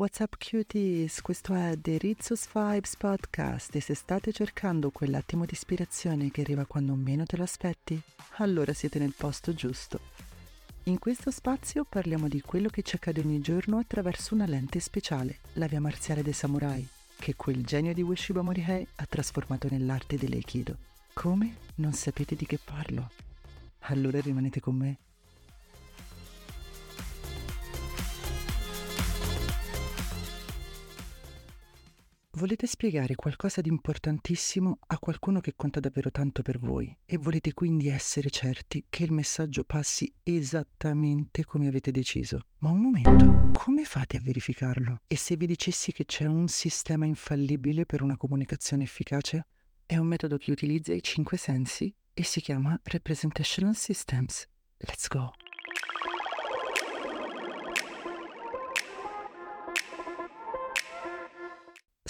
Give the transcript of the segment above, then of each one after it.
What's up cuties? Questo è The Rizzus Vibes Podcast e se state cercando quell'attimo di ispirazione che arriva quando meno te lo aspetti, allora siete nel posto giusto. In questo spazio parliamo di quello che ci accade ogni giorno attraverso una lente speciale, la via marziale dei samurai, che quel genio di Ueshiba Morihei ha trasformato nell'arte dell'Aikido. Come? Non sapete di che parlo? Allora rimanete con me Volete spiegare qualcosa di importantissimo a qualcuno che conta davvero tanto per voi e volete quindi essere certi che il messaggio passi esattamente come avete deciso. Ma un momento, come fate a verificarlo? E se vi dicessi che c'è un sistema infallibile per una comunicazione efficace? È un metodo che utilizza i cinque sensi e si chiama Representational Systems. Let's go!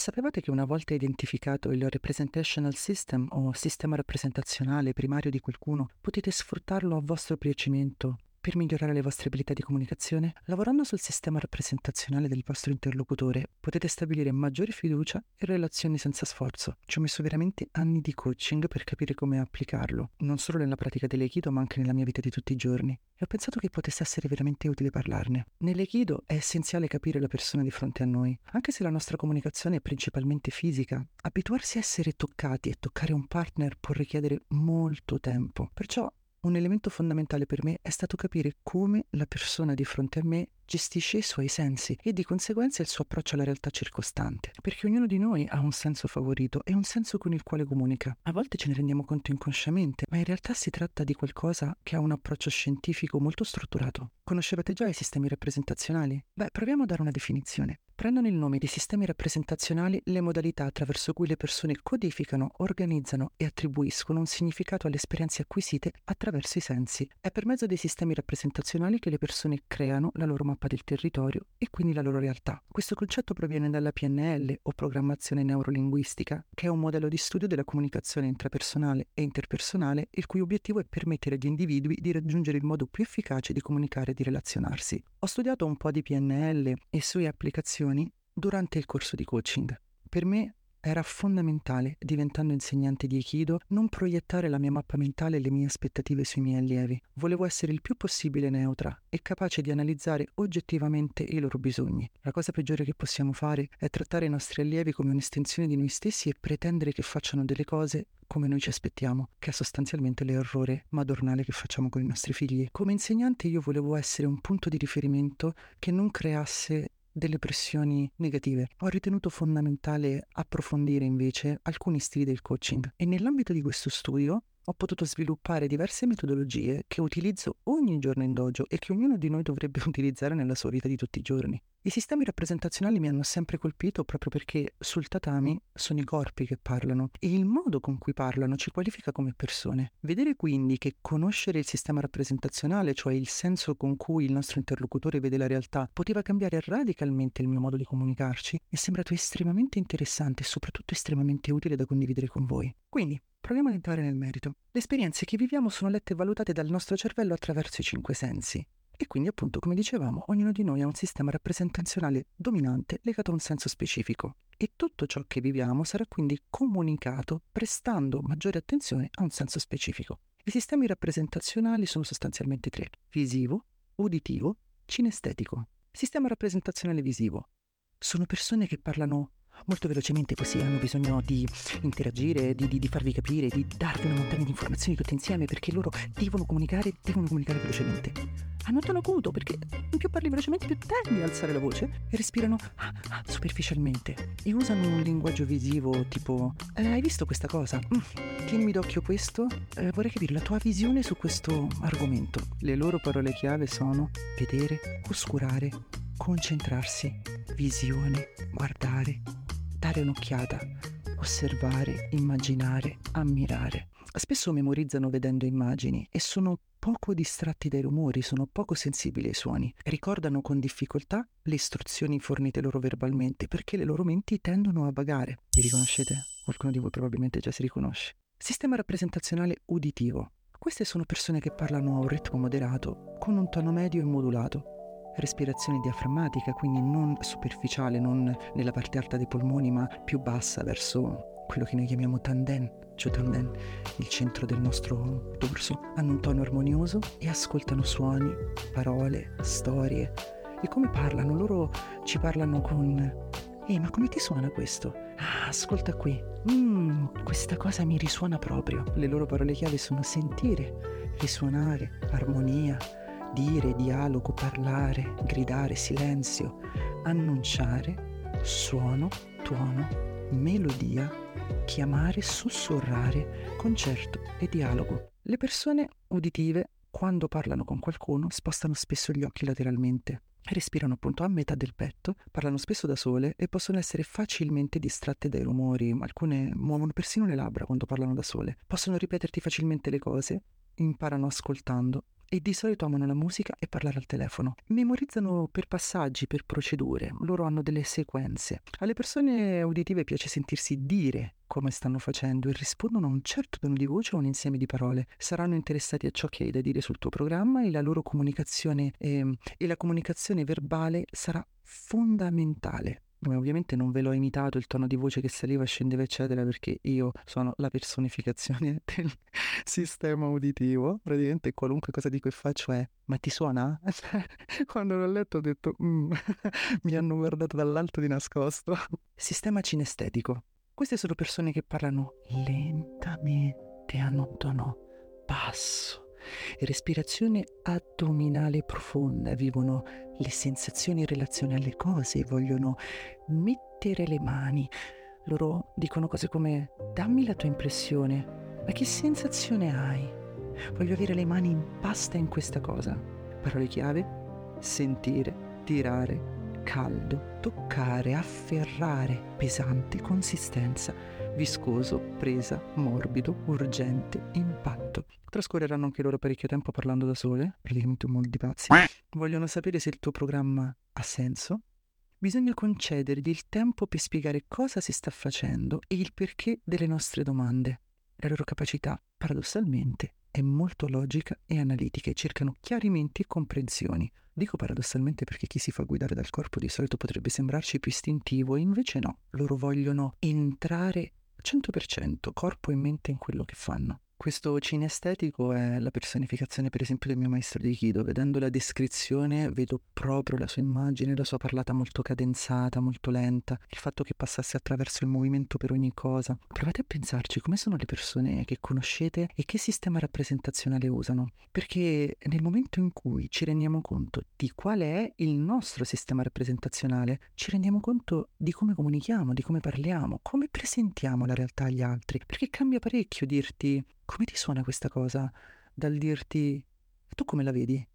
Sapevate che una volta identificato il representational system o sistema rappresentazionale primario di qualcuno, potete sfruttarlo a vostro piacimento per migliorare le vostre abilità di comunicazione, lavorando sul sistema rappresentazionale del vostro interlocutore, potete stabilire maggiore fiducia e relazioni senza sforzo. Ci ho messo veramente anni di coaching per capire come applicarlo, non solo nella pratica dell'Aikido, ma anche nella mia vita di tutti i giorni. E ho pensato che potesse essere veramente utile parlarne. Nell'Aikido è essenziale capire la persona di fronte a noi, anche se la nostra comunicazione è principalmente fisica. Abituarsi a essere toccati e toccare un partner può richiedere molto tempo. Perciò un elemento fondamentale per me è stato capire come la persona di fronte a me gestisce i suoi sensi e di conseguenza il suo approccio alla realtà circostante, perché ognuno di noi ha un senso favorito e un senso con il quale comunica. A volte ce ne rendiamo conto inconsciamente, ma in realtà si tratta di qualcosa che ha un approccio scientifico molto strutturato. Conoscevate già i sistemi rappresentazionali? Beh, proviamo a dare una definizione prendono il nome di sistemi rappresentazionali le modalità attraverso cui le persone codificano, organizzano e attribuiscono un significato alle esperienze acquisite attraverso i sensi. È per mezzo dei sistemi rappresentazionali che le persone creano la loro mappa del territorio e quindi la loro realtà. Questo concetto proviene dalla PNL o programmazione neurolinguistica, che è un modello di studio della comunicazione intrapersonale e interpersonale il cui obiettivo è permettere agli individui di raggiungere il modo più efficace di comunicare e di relazionarsi. Ho studiato un po' di PNL e sue applicazioni durante il corso di coaching. Per me era fondamentale, diventando insegnante di Aikido, non proiettare la mia mappa mentale e le mie aspettative sui miei allievi. Volevo essere il più possibile neutra e capace di analizzare oggettivamente i loro bisogni. La cosa peggiore che possiamo fare è trattare i nostri allievi come un'estensione di noi stessi e pretendere che facciano delle cose come noi ci aspettiamo, che è sostanzialmente l'errore madornale che facciamo con i nostri figli. Come insegnante io volevo essere un punto di riferimento che non creasse delle pressioni negative. Ho ritenuto fondamentale approfondire invece alcuni stili del coaching e nell'ambito di questo studio ho potuto sviluppare diverse metodologie che utilizzo ogni giorno in dojo e che ognuno di noi dovrebbe utilizzare nella sua vita di tutti i giorni. I sistemi rappresentazionali mi hanno sempre colpito proprio perché sul tatami sono i corpi che parlano e il modo con cui parlano ci qualifica come persone. Vedere quindi che conoscere il sistema rappresentazionale, cioè il senso con cui il nostro interlocutore vede la realtà, poteva cambiare radicalmente il mio modo di comunicarci, mi è sembrato estremamente interessante e soprattutto estremamente utile da condividere con voi. Quindi, proviamo ad entrare nel merito. Le esperienze che viviamo sono lette e valutate dal nostro cervello attraverso i cinque sensi. E quindi appunto, come dicevamo, ognuno di noi ha un sistema rappresentazionale dominante legato a un senso specifico e tutto ciò che viviamo sarà quindi comunicato prestando maggiore attenzione a un senso specifico. I sistemi rappresentazionali sono sostanzialmente tre: visivo, uditivo, cinestetico. Sistema rappresentazionale visivo. Sono persone che parlano molto velocemente così hanno bisogno di interagire, di, di, di, farvi capire, di darvi una montagna di informazioni tutte insieme perché loro devono comunicare, devono comunicare velocemente. Hanno tono acuto perché più parli velocemente più tendi a alzare la voce e respirano ah, ah, superficialmente e usano un linguaggio visivo tipo eh, hai visto questa cosa? Mm, tienimi d'occhio questo, eh, vorrei capire la tua visione su questo argomento. Le loro parole chiave sono vedere, oscurare, concentrarsi, visione, guardare, dare un'occhiata, osservare, immaginare, ammirare. Spesso memorizzano vedendo immagini e sono poco distratti dai rumori, sono poco sensibili ai suoni. Ricordano con difficoltà le istruzioni fornite loro verbalmente perché le loro menti tendono a vagare. Vi riconoscete? Qualcuno di voi probabilmente già si riconosce. Sistema rappresentazionale uditivo. Queste sono persone che parlano a un ritmo moderato, con un tono medio e modulato respirazione diaframmatica, quindi non superficiale, non nella parte alta dei polmoni, ma più bassa verso quello che noi chiamiamo tanden, cioè tanden, il centro del nostro dorso. Hanno un tono armonioso e ascoltano suoni, parole, storie. E come parlano? Loro ci parlano con Ehi, ma come ti suona questo? Ah, ascolta qui. Mmm, questa cosa mi risuona proprio. Le loro parole chiave sono sentire, risuonare, armonia, dire, dialogo, parlare, gridare, silenzio, annunciare, suono, tuono, melodia, chiamare, sussurrare, concerto e dialogo. Le persone uditive, quando parlano con qualcuno, spostano spesso gli occhi lateralmente respirano appunto a metà del petto, parlano spesso da sole e possono essere facilmente distratte dai rumori, alcune muovono persino le labbra quando parlano da sole, possono ripeterti facilmente le cose, imparano ascoltando e di solito amano la musica e parlare al telefono. Memorizzano per passaggi, per procedure, loro hanno delle sequenze. Alle persone uditive piace sentirsi dire come stanno facendo e rispondono a un certo tono di voce o un insieme di parole. Saranno interessati a ciò che hai da dire sul tuo programma e la loro comunicazione eh, e la comunicazione verbale sarà fondamentale ovviamente non ve l'ho imitato il tono di voce che saliva, scendeva, eccetera, perché io sono la personificazione del sistema uditivo. Praticamente qualunque cosa dico e faccio è: Ma ti suona? Quando l'ho letto ho detto: mm. Mi hanno guardato dall'alto di nascosto. Sistema cinestetico. Queste sono persone che parlano lentamente, hanno un tono basso respirazione addominale profonda, vivono le sensazioni in relazione alle cose, vogliono mettere le mani. Loro dicono cose come dammi la tua impressione, ma che sensazione hai? Voglio avere le mani in pasta in questa cosa. Parole chiave? Sentire, tirare, caldo, toccare, afferrare, pesante, consistenza, viscoso, presa, morbido, urgente, impatto. Trascorreranno anche loro parecchio tempo parlando da sole, praticamente un mondo di pazzi. Vogliono sapere se il tuo programma ha senso. Bisogna concedergli il tempo per spiegare cosa si sta facendo e il perché delle nostre domande. La loro capacità, paradossalmente, è molto logica e analitica e cercano chiarimenti e comprensioni. Dico paradossalmente perché chi si fa guidare dal corpo di solito potrebbe sembrarci più istintivo e invece no, loro vogliono entrare 100% corpo e mente in quello che fanno. Questo cinestetico è la personificazione per esempio del mio maestro di Kido. Vedendo la descrizione vedo proprio la sua immagine, la sua parlata molto cadenzata, molto lenta, il fatto che passasse attraverso il movimento per ogni cosa. Provate a pensarci come sono le persone che conoscete e che sistema rappresentazionale usano. Perché nel momento in cui ci rendiamo conto di qual è il nostro sistema rappresentazionale, ci rendiamo conto di come comunichiamo, di come parliamo, come presentiamo la realtà agli altri. Perché cambia parecchio dirti come ti suona questa cosa dal dirti tu come la vedi?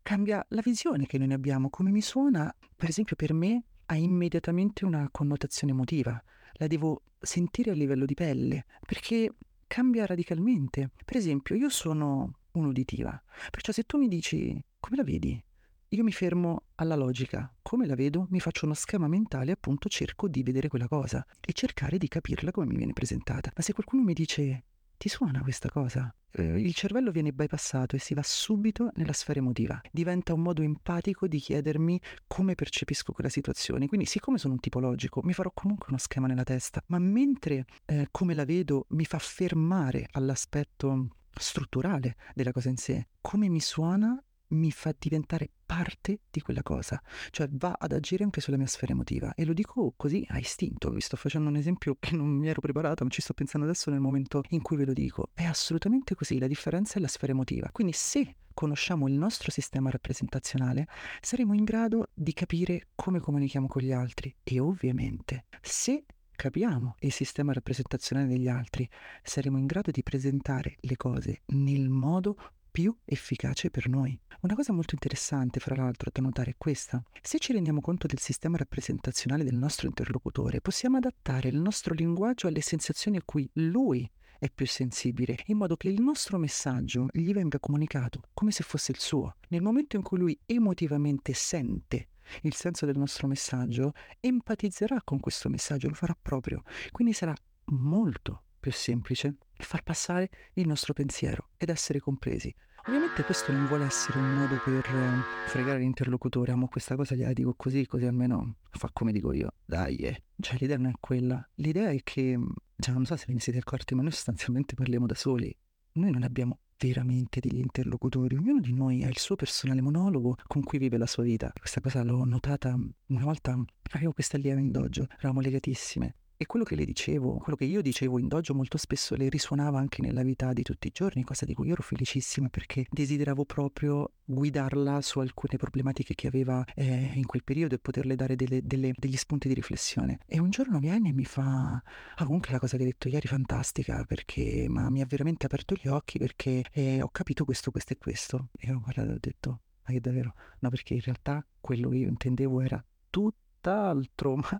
Cambia la visione che noi ne abbiamo, come mi suona, per esempio per me ha immediatamente una connotazione emotiva, la devo sentire a livello di pelle, perché cambia radicalmente. Per esempio, io sono un'uditiva, perciò se tu mi dici come la vedi, io mi fermo alla logica, come la vedo, mi faccio uno schema mentale, appunto cerco di vedere quella cosa e cercare di capirla come mi viene presentata. Ma se qualcuno mi dice ti suona questa cosa? Eh, il cervello viene bypassato e si va subito nella sfera emotiva. Diventa un modo empatico di chiedermi come percepisco quella situazione. Quindi, siccome sono un tipo logico, mi farò comunque uno schema nella testa, ma mentre eh, come la vedo mi fa fermare all'aspetto strutturale della cosa in sé, come mi suona mi fa diventare parte di quella cosa, cioè va ad agire anche sulla mia sfera emotiva. E lo dico così a istinto, vi sto facendo un esempio che non mi ero preparato, ma ci sto pensando adesso nel momento in cui ve lo dico, è assolutamente così, la differenza è la sfera emotiva, quindi se conosciamo il nostro sistema rappresentazionale saremo in grado di capire come comunichiamo con gli altri. E ovviamente se capiamo il sistema rappresentazionale degli altri, saremo in grado di presentare le cose nel modo più efficace per noi. Una cosa molto interessante, fra l'altro, da notare è questa. Se ci rendiamo conto del sistema rappresentazionale del nostro interlocutore, possiamo adattare il nostro linguaggio alle sensazioni a cui lui è più sensibile, in modo che il nostro messaggio gli venga comunicato come se fosse il suo. Nel momento in cui lui emotivamente sente il senso del nostro messaggio, empatizzerà con questo messaggio, lo farà proprio. Quindi sarà molto più semplice far passare il nostro pensiero ed essere compresi. Ovviamente questo non vuole essere un modo per eh, fregare l'interlocutore, amo questa cosa, gliela dico così, così almeno fa come dico io, dai. Eh. Cioè l'idea non è quella, l'idea è che, cioè, non so se ve ne siete accorti, ma noi sostanzialmente parliamo da soli. Noi non abbiamo veramente degli interlocutori, ognuno di noi ha il suo personale monologo con cui vive la sua vita. Questa cosa l'ho notata una volta, avevo questa allieva in dojo, eravamo legatissime e quello che le dicevo, quello che io dicevo in dojo molto spesso le risuonava anche nella vita di tutti i giorni, cosa di cui io ero felicissima perché desideravo proprio guidarla su alcune problematiche che aveva eh, in quel periodo e poterle dare delle, delle, degli spunti di riflessione. E un giorno viene e mi fa, ah comunque la cosa che hai detto ieri è fantastica perché ma mi ha veramente aperto gli occhi perché eh, ho capito questo, questo e questo. E io guardato e ho detto, ma che davvero? No, perché in realtà quello che io intendevo era tutto tutt'altro, ma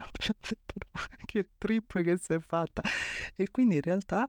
che trip che si è fatta. E quindi in realtà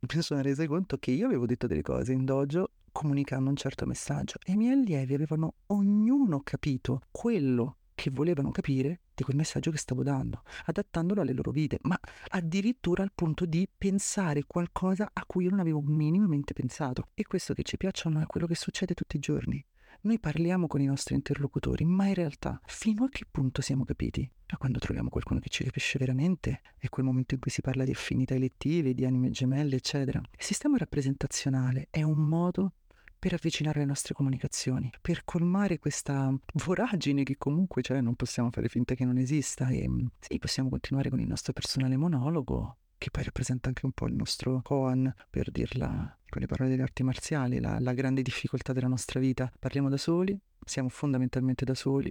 mi sono resa conto che io avevo detto delle cose in dojo comunicando un certo messaggio e i miei allievi avevano ognuno capito quello che volevano capire di quel messaggio che stavo dando, adattandolo alle loro vite, ma addirittura al punto di pensare qualcosa a cui io non avevo minimamente pensato. E questo che ci piaccia non è quello che succede tutti i giorni. Noi parliamo con i nostri interlocutori, ma in realtà fino a che punto siamo capiti? Ma quando troviamo qualcuno che ci capisce veramente, è quel momento in cui si parla di affinità elettive, di anime gemelle, eccetera. Il sistema rappresentazionale è un modo per avvicinare le nostre comunicazioni, per colmare questa voragine che comunque cioè, non possiamo fare finta che non esista e sì, possiamo continuare con il nostro personale monologo, che poi rappresenta anche un po' il nostro koan, per dirla con le parole delle arti marziali, la, la grande difficoltà della nostra vita. Parliamo da soli, siamo fondamentalmente da soli,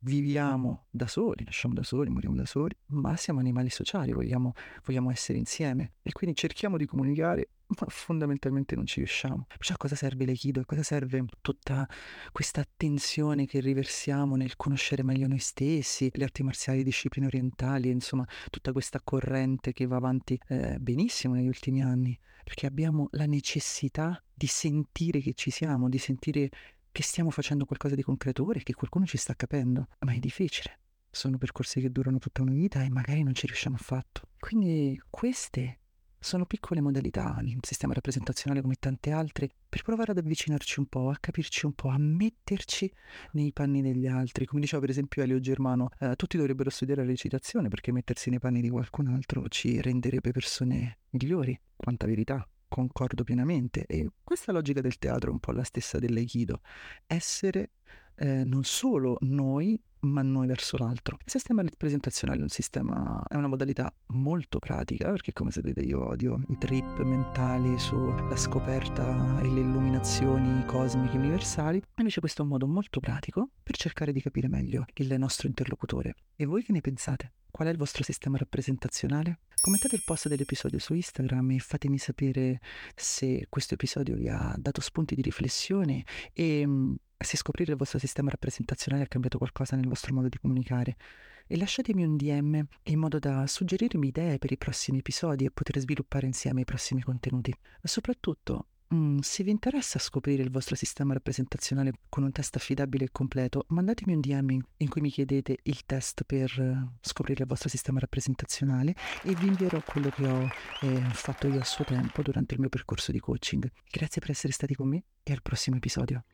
viviamo da soli, nasciamo da soli, moriamo da soli, ma siamo animali sociali, vogliamo, vogliamo essere insieme e quindi cerchiamo di comunicare ma fondamentalmente non ci riusciamo. Perciò a cosa serve l'Aikido? A cosa serve tutta questa attenzione che riversiamo nel conoscere meglio noi stessi, le arti marziali, le discipline orientali, insomma, tutta questa corrente che va avanti eh, benissimo negli ultimi anni? Perché abbiamo la necessità di sentire che ci siamo, di sentire che stiamo facendo qualcosa di concreto ora e che qualcuno ci sta capendo. Ma è difficile. Sono percorsi che durano tutta una vita e magari non ci riusciamo affatto. Quindi queste sono piccole modalità un sistema rappresentazionale come tante altre per provare ad avvicinarci un po', a capirci un po', a metterci nei panni degli altri. Come diceva per esempio Elio Germano, eh, tutti dovrebbero studiare la recitazione perché mettersi nei panni di qualcun altro ci renderebbe persone migliori. Quanta verità, concordo pienamente. E questa logica del teatro è un po' la stessa dell'aikido. Essere eh, non solo noi, ma noi verso l'altro. Il sistema rappresentazionale è un sistema, è una modalità molto pratica, perché come sapete io odio i trip mentali sulla scoperta e le illuminazioni cosmiche universali, invece questo è un modo molto pratico per cercare di capire meglio il nostro interlocutore. E voi che ne pensate? Qual è il vostro sistema rappresentazionale? Commentate il post dell'episodio su Instagram e fatemi sapere se questo episodio vi ha dato spunti di riflessione e mm, se scoprire il vostro sistema rappresentazionale ha cambiato qualcosa nel vostro modo di comunicare. E lasciatemi un DM in modo da suggerirmi idee per i prossimi episodi e poter sviluppare insieme i prossimi contenuti. Soprattutto, mm, se vi interessa scoprire il vostro sistema rappresentazionale con un test affidabile e completo, mandatemi un DM in cui mi chiedete il test per eh, scoprire il vostro sistema rappresentazionale e vi invierò quello che ho eh, fatto io a suo tempo durante il mio percorso di coaching. Grazie per essere stati con me e al prossimo episodio.